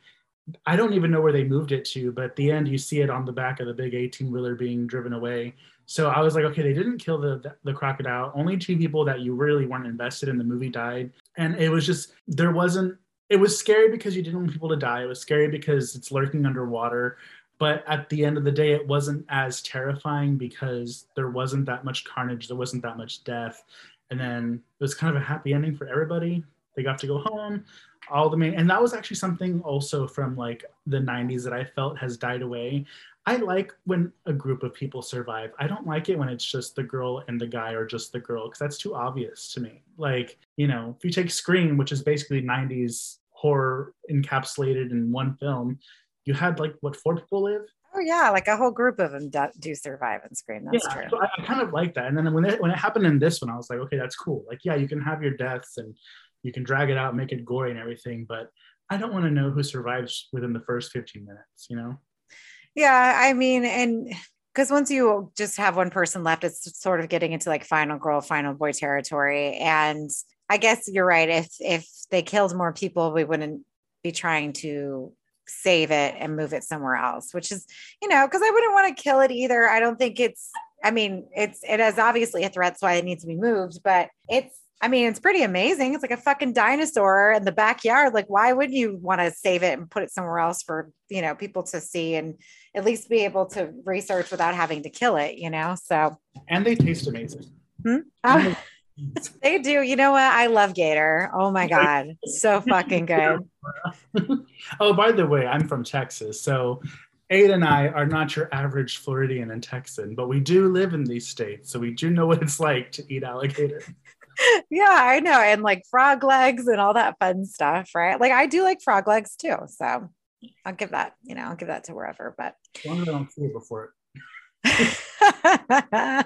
I don't even know where they moved it to, but at the end, you see it on the back of the big 18 wheeler being driven away. So I was like, okay, they didn't kill the, the the crocodile. Only two people that you really weren't invested in the movie died, and it was just there wasn't. It was scary because you didn't want people to die. It was scary because it's lurking underwater. But at the end of the day, it wasn't as terrifying because there wasn't that much carnage. There wasn't that much death, and then it was kind of a happy ending for everybody. They got to go home. All the main, and that was actually something also from like the 90s that I felt has died away. I like when a group of people survive. I don't like it when it's just the girl and the guy or just the girl because that's too obvious to me. Like, you know, if you take Scream, which is basically 90s horror encapsulated in one film, you had like what four people live? Oh yeah, like a whole group of them do, do survive and scream. That's yeah, true. so I, I kind of like that. And then when it when it happened in this one, I was like, okay, that's cool. Like, yeah, you can have your deaths and you can drag it out, make it gory and everything, but I don't want to know who survives within the first 15 minutes, you know? Yeah, I mean, and because once you just have one person left, it's sort of getting into like final girl, final boy territory. And I guess you're right. If if they killed more people, we wouldn't be trying to save it and move it somewhere else, which is, you know, because I wouldn't want to kill it either. I don't think it's I mean, it's it is obviously a threat, so it needs to be moved, but it's I mean, it's pretty amazing. It's like a fucking dinosaur in the backyard. Like, why wouldn't you want to save it and put it somewhere else for, you know, people to see and at least be able to research without having to kill it, you know? So And they taste amazing. Hmm? Oh, they do. You know what? I love Gator. Oh my God. So fucking good. oh, by the way, I'm from Texas. So Ade and I are not your average Floridian and Texan, but we do live in these states. So we do know what it's like to eat alligator. Yeah, I know. And like frog legs and all that fun stuff, right? Like I do like frog legs too. So I'll give that, you know, I'll give that to wherever, but As long as I it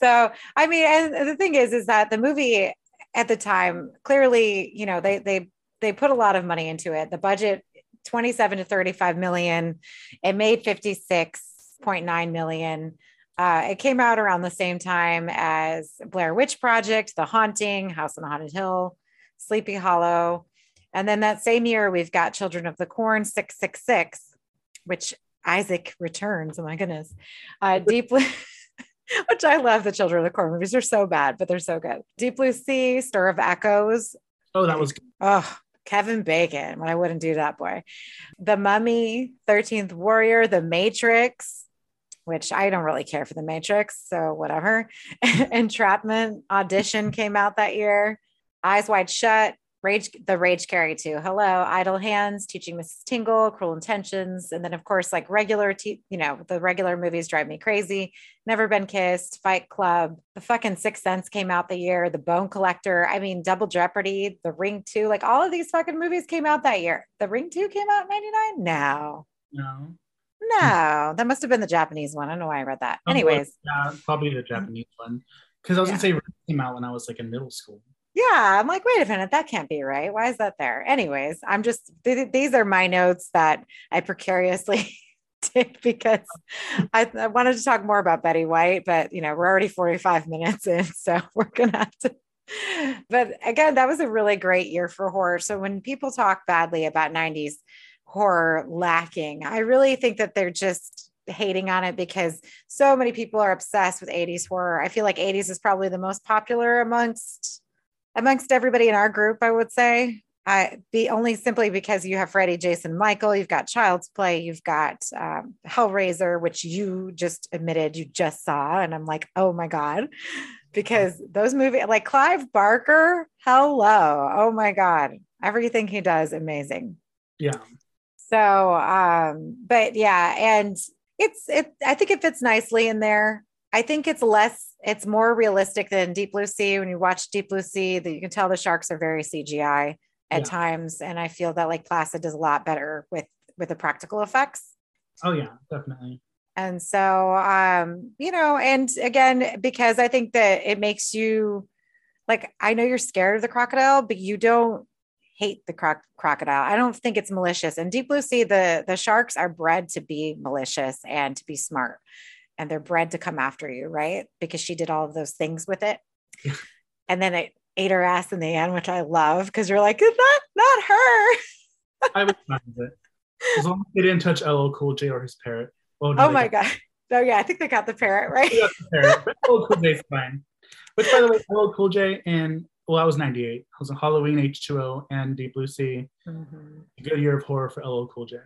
so I mean, and the thing is, is that the movie at the time clearly, you know, they they they put a lot of money into it. The budget 27 to 35 million. It made 56.9 million. Uh, it came out around the same time as Blair Witch Project, The Haunting, House on the Haunted Hill, Sleepy Hollow. And then that same year, we've got Children of the Corn 666, which Isaac returns. Oh my goodness. Uh, deeply, which I love the Children of the Corn movies. They're so bad, but they're so good. Deep Blue Sea, Stir of Echoes. Oh, that was good. Oh, Kevin Bacon. What I wouldn't do that boy. The Mummy, 13th Warrior, The Matrix, which I don't really care for The Matrix. So whatever. Entrapment Audition came out that year. Eyes Wide Shut, Rage, The Rage Carrie 2. Hello, Idle Hands, Teaching Mrs. Tingle, Cruel Intentions, and then of course like regular, te- you know, the regular movies drive me crazy. Never Been Kissed, Fight Club, The fucking Sixth Sense came out the year. The Bone Collector, I mean, Double Jeopardy, The Ring Two, like all of these fucking movies came out that year. The Ring Two came out '99. No, No. no, that must have been the Japanese one. I don't know why I read that. Oh, Anyways, yeah, probably the Japanese one. Because I was Yeah. gonna say it came out when I was like in middle school. Yeah, I'm like, wait a minute, that can't be right. Why is that there? Anyways, I'm just th- these are my notes that I precariously did because I, I wanted to talk more about Betty White, but you know, we're already 45 minutes in, so we're gonna have to. But again, that was a really great year for horror. So when people talk badly about 90s horror lacking, I really think that they're just hating on it because so many people are obsessed with 80s horror. I feel like 80s is probably the most popular amongst amongst everybody in our group, I would say. I be only simply because you have Freddie, Jason, Michael, you've got Child's Play, you've got um, Hellraiser, which you just admitted you just saw, and I'm like, oh my god, because those movies, like Clive Barker, hello, oh my god, everything he does, amazing. Yeah. So, um, but yeah, and it's it. I think it fits nicely in there. I think it's less, it's more realistic than Deep Blue Sea. When you watch Deep Blue Sea, that you can tell the sharks are very CGI at Yeah. times, and I feel that Lake Placid does a lot better with with the practical effects. Oh yeah, definitely. And so, um, you know, and again, because I think that it makes you like, I know you're scared of the crocodile, but you don't hate the croc- crocodile. I don't think it's malicious. And Deep Blue Sea, the the sharks are bred to be malicious and to be smart, and they're bred to come after you, right? Because she did all of those things with it, Yeah. and then it ate her ass in the end, which I love because you're like, not not her. I was fine with it. As long as they didn't touch LL Cool J or his parrot. Well, no, Oh my god. Oh yeah, I think they got the parrot right. they got the parrot, but LL Cool J's fine. Which, by the way, LL Cool J and well, I was 98. I was on Halloween, H2O, and Deep Blue Sea. Mhm. Good year of horror for LL Cool J.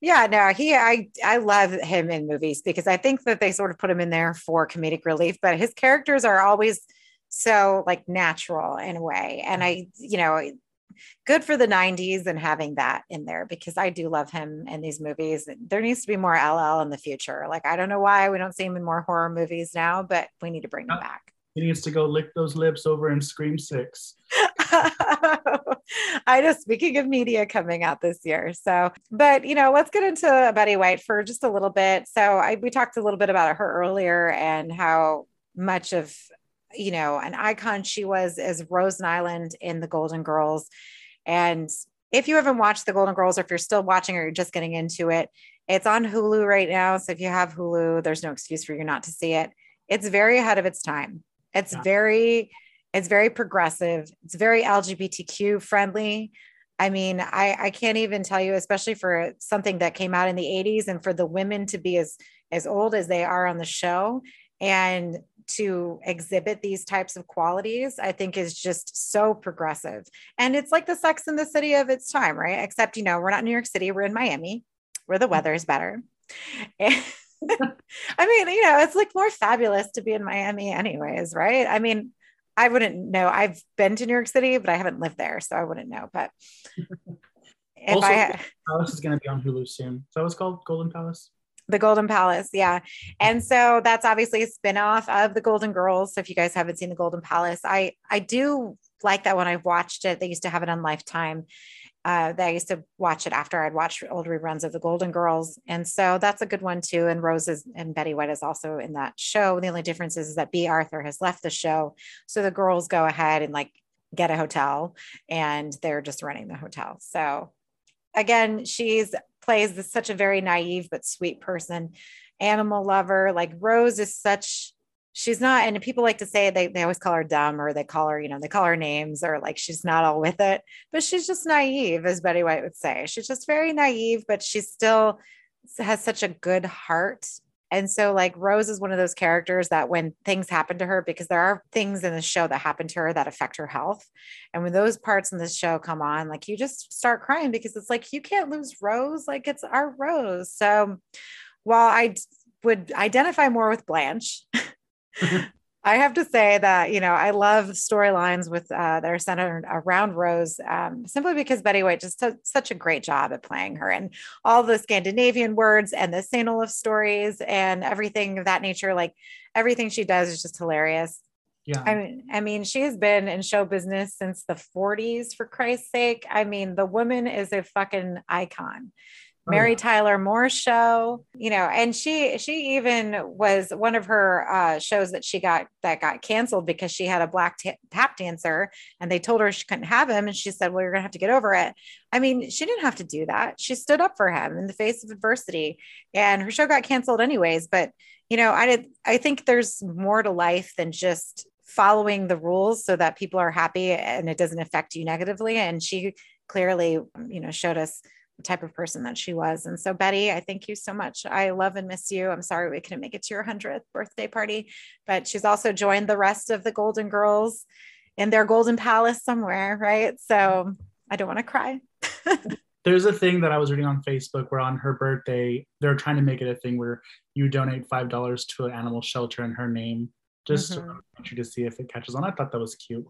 Yeah, no, he I I love him in movies because I think that they sort of put him in there for comedic relief, but his characters are always so like natural in a way. And I, you know, good for the 90s and having that in there because I do love him in these movies. There needs to be more LL in the future. Like I don't know why we don't see him in more horror movies now, but we need to bring him back. He needs to go lick those lips over in Scream 6. I know. Speaking of media coming out this year, so but you know, let's get into Betty White for just a little bit. So I we talked a little bit about her earlier and how much of you know an icon she was as Rose Nylund in The Golden Girls. And if you haven't watched The Golden Girls, or if you're still watching or you're just getting into it, it's on Hulu right now. So if you have Hulu, there's no excuse for you not to see it. It's very ahead of its time. It's Yeah. very it's very progressive. It's very LGBTQ friendly. I mean, I, I can't even tell you, especially for something that came out in the 80s and for the women to be as as old as they are on the show and to exhibit these types of qualities i think is just so progressive and it's like the sex in the city of its time right except you know we're not in new york city we're in miami where the mm-hmm. weather is better i mean you know it's like more fabulous to be in miami anyways right i mean i wouldn't know i've been to new york city but i haven't lived there so i wouldn't know but if Also- i Palace is going to be on Hulu soon. So it's called Golden Palace. The Golden Palace, yeah. And so that's obviously a spin-off of the Golden Girls. So if you guys haven't seen the Golden Palace, I I do like that when I've watched it. They used to have it on Lifetime. Uh, that I used to watch it after I'd watched old reruns of the Golden Girls. And so that's a good one too. And Rose is, and Betty White is also in that show. The only difference is, is that Bea Arthur has left the show. So the girls go ahead and like get a hotel and they're just running the hotel. So again, she's plays this such a very naive but sweet person, animal lover. Like Rose is such she's not and people like to say they, they always call her dumb or they call her you know they call her names or like she's not all with it but she's just naive as betty white would say. She's just very naive but she still has such a good heart. And so like rose is one of those characters that when things happen to her because there are things in the show that happen to her that affect her health. And when those parts in the show come on like you just start crying because it's like you can't lose rose like it's our rose. So while i would identify more with blanche I have to say that you know I love storylines with uh, that are centered around Rose, um, simply because Betty White just does such a great job at playing her, and all the Scandinavian words and the Saint Olaf stories and everything of that nature. Like everything she does is just hilarious. Yeah. I mean, I mean, she has been in show business since the 40s, for Christ's sake. I mean, the woman is a fucking icon. Oh, Mary. Tyler Moore show, you know, and she she even was one of her uh, shows that she got that got canceled because she had a black ta- tap dancer and they told her she couldn't have him and she said, "Well, you're gonna have to get over it." I mean, she didn't have to do that. She stood up for him in the face of adversity, and her show got canceled anyways. But you know, I did. I think there's more to life than just following the rules so that people are happy and it doesn't affect you negatively. And she clearly, you know, showed us type of person that she was. And so, Betty, I thank you so much. I love and miss you. I'm sorry we couldn't make it to your 100th birthday party, but she's also joined the rest of the Golden Girls in their Golden Palace somewhere, right? So I don't want to cry. There's a thing that I was reading on Facebook where on her birthday, they're trying to make it a thing where you donate $5 to an animal shelter in her name just Mhm. to see if it catches on. I thought that was cute.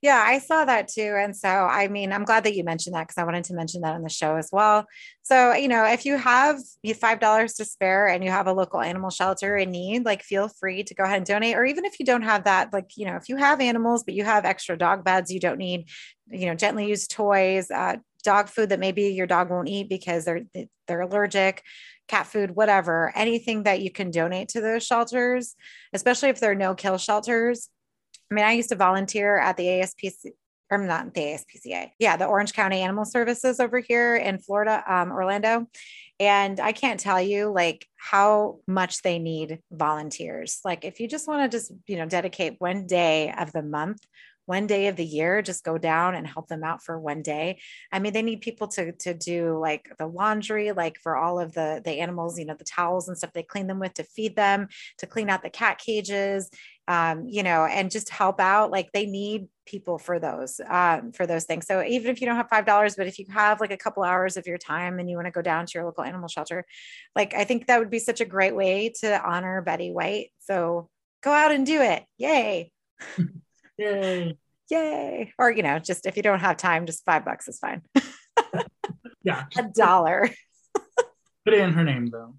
Yeah, I saw that too. And so, I mean, I'm glad that you mentioned that because I wanted to mention that on the show as well. So, you know, if you have you $5 to spare and you have a local animal shelter in need, like feel free to go ahead and donate. Or even if you don't have that, like, you know, if you have animals, but you have extra dog beds, you don't need, you know, gently used toys, uh, dog food that maybe your dog won't eat because they're they're allergic cat food whatever anything that you can donate to those shelters especially if they're no kill shelters I mean, I used to volunteer at the ASPC, or not the ASPCA. Yeah, the Orange County Animal Services over here in Florida, um, Orlando. And I can't tell you like how much they need volunteers. Like if you just want to just, you know, dedicate one day of the month, one day of the year, just go down and help them out for one day. I mean, they need people to to do like the laundry, like for all of the the animals, you know, the towels and stuff they clean them with to feed them, to clean out the cat cages, um, you know, and just help out. Like they need people for those, um, for those things. So even if you don't have five dollars, but if you have like a couple hours of your time and you want to go down to your local animal shelter, like I think that would be such a great way to honor Betty White. So go out and do it. Yay. Yay. Yay. Or, you know, just if you don't have time, just five bucks is fine. Yeah. a dollar. Put it in her name though.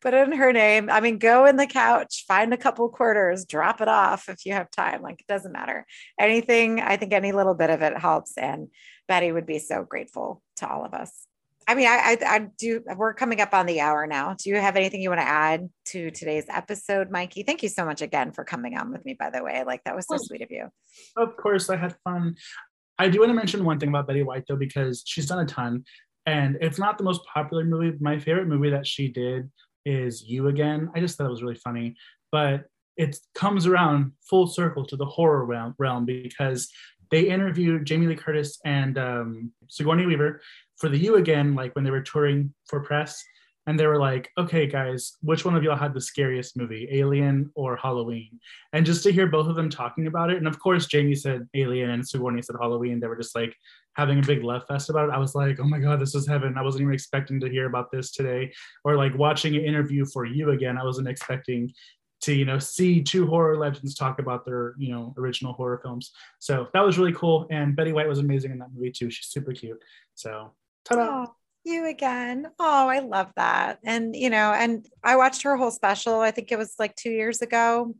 Put it in her name. I mean, go in the couch, find a couple quarters, drop it off if you have time. Like it doesn't matter. Anything, I think any little bit of it helps. And Betty would be so grateful to all of us. I mean, I, I, I do, we're coming up on the hour now. Do you have anything you want to add to today's episode, Mikey? Thank you so much again for coming on with me, by the way. Like that was so sweet of you. Of course, I had fun. I do want to mention one thing about Betty White though, because she's done a ton, and it's not the most popular movie. My favorite movie that she did is You Again. I just thought it was really funny, but it comes around full circle to the horror realm, realm because they interviewed Jamie Lee Curtis and um, Sigourney Weaver for the You Again, like when they were touring for press. and they were like, "Okay, guys, which one of y'all had the scariest movie, Alien or Halloween?" And just to hear both of them talking about it, and of course, Jamie said Alien and Sigourney said Halloween. They were just like having a big love fest about it. I was like, "Oh my god, this is heaven!" I wasn't even expecting to hear about this today, or like watching an interview for you again. I wasn't expecting to you know see two horror legends talk about their you know original horror films. So that was really cool. And Betty White was amazing in that movie too. She's super cute. So ta-da! You again. Oh, I love that. And, you know, and I watched her whole special. I think it was like two years ago.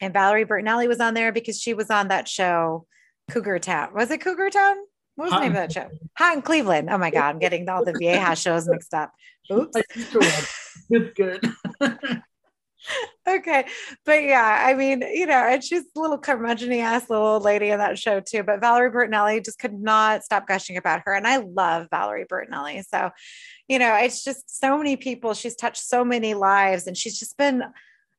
And Valerie Bertinelli was on there because she was on that show, Cougar Town. Was it Cougar Town? What was the name of that show? Hot in Cleveland. Oh my God, I'm getting all the VA shows mixed up. Oops. I used to watch. It's good. okay. But yeah, I mean, you know, and she's a little curmudgeon ass little old lady in that show too. But Valerie Bertinelli just could not stop gushing about her. And I love Valerie Bertinelli. So, you know, it's just so many people. She's touched so many lives and she's just been,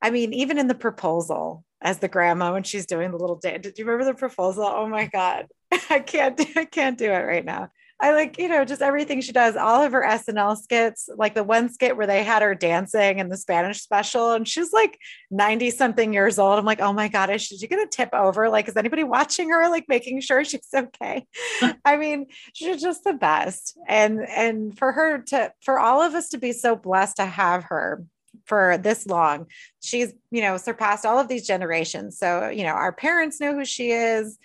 I mean, even in the proposal as the grandma when she's doing the little dance. Did you remember the proposal? Oh my God. I can't do I can't do it right now. I like, you know, just everything she does, all of her SNL skits, like the one skit where they had her dancing in the Spanish special, and she's like 90 something years old. I'm like, oh my God, is she gonna tip over? Like, is anybody watching her, like making sure she's okay? I mean, she's just the best. And and for her to for all of us to be so blessed to have her for this long, she's, you know, surpassed all of these generations. So, you know, our parents know who she is,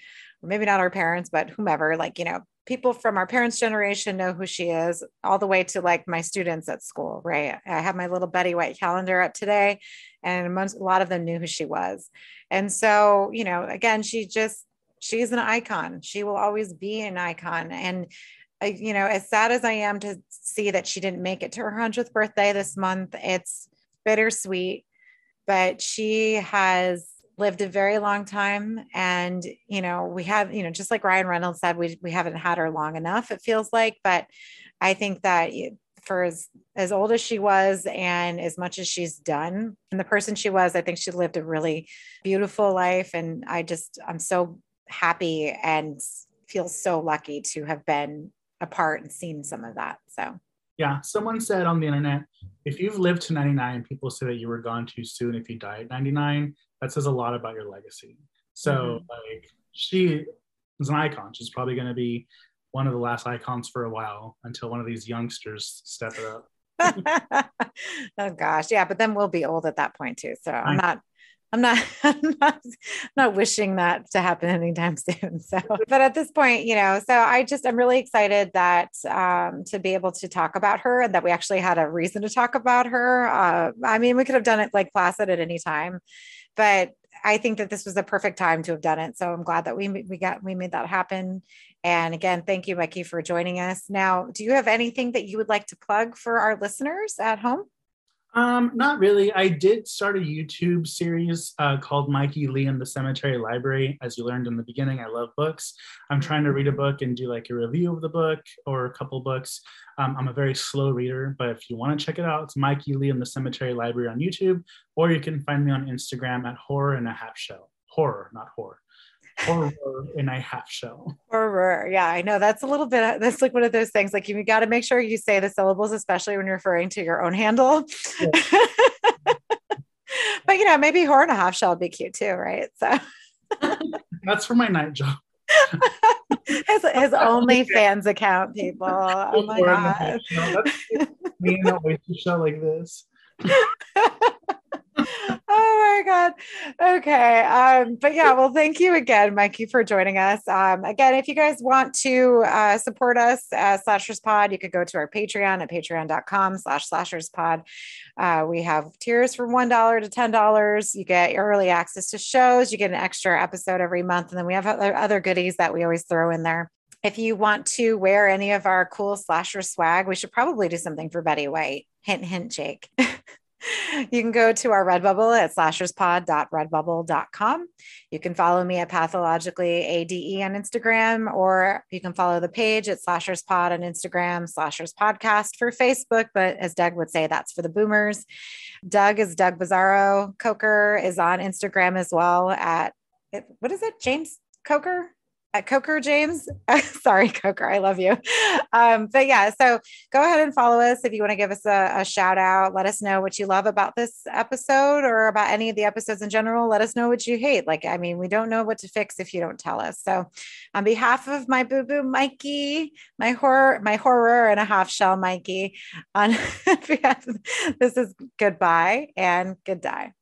or maybe not our parents, but whomever, like, you know, people from our parents' generation know who she is, all the way to like my students at school, right? I have my little Betty White calendar up today, and most, a lot of them knew who she was. And so, you know, again, she just, she's an icon. She will always be an icon. And, uh, you know, as sad as I am to see that she didn't make it to her 100th birthday this month, it's bittersweet, but she has lived a very long time. And you know we have you know just like ryan reynolds said we, we haven't had her long enough it feels like but i think that for as, as old as she was and as much as she's done and the person she was i think she lived a really beautiful life. And i just i'm so happy and feel so lucky to have been a part and seen some of that so Yeah, someone said on the internet, if you've lived to 99, people say that you were gone too soon if you die at 99. That says a lot about your legacy. So, Mhm. like, she is an icon. She's probably going to be one of the last icons for a while until one of these youngsters step it up. oh gosh yeah but then we'll be old at that point too so i'm not I'm not, I'm not, not wishing that to happen anytime soon. So, but at this point, you know, so I just, I'm really excited that um, to be able to talk about her and that we actually had a reason to talk about her. Uh, I mean, we could have done it Lake Placid at any time, but I think that this was the perfect time to have done it. So I'm glad that we we got we made that happen. And again, thank you, Becky, for joining us. Now, do you have anything that you would like to plug for our listeners at home? Um, not really. I did start a YouTube series uh, called Mikey Lee and the Cemetery Library. As you learned in the beginning, I love books. I'm trying to read a book and do like a review of the book or a couple books. Um, I'm a very slow reader, but if you want to check it out, it's Mikey Lee and the Cemetery Library on YouTube, or you can find me on Instagram at Horror in a Half Shell. Horror, not horror. Horror in a Half Shell. Yeah, I know that's a little bit, uh, that's like one of those things. Like you got to make sure you say the syllables, especially when you're referring to your own handle. but you know, maybe horror and a half shell would be cute too, right? So That's for my night job. his, his OnlyFans account, people. Oh my Horror in a God. Half Shell. That's me in a oyster shell like this. My god. Okay um but yeah well thank you again mikey for joining us. Um again if you guys want to uh support us as slashers pod you could go to our patreon at patreon.com slash slashers pod. Uh we have tiers from one dollar to ten dollars. You get early access to shows. You get an extra episode every month. And then we have other, other goodies that we always throw in there. If you want to wear any of our cool slasher swag, we should probably do something for Betty White. Hint, hint, Jake. you can go to our Redbubble at slasherspod.redbubble.com. You can follow me at pathologically ADE on Instagram, or you can follow the page at slasherspod on Instagram, slashers podcast for Facebook. But as Doug would say, that's for the boomers. Doug is Doug Bizarro. Coker is on Instagram as well at what is it? James Coker? At Coker James. Sorry, Coker, I love you. Um, but yeah, so go ahead and follow us if you want to give us a, a shout out. Let us know what you love about this episode or about any of the episodes in general. Let us know what you hate. Like, I mean, we don't know what to fix if you don't tell us. So, on behalf of my boo boo Mikey, my horror, my horror and a half shell Mikey, on this is goodbye and good die.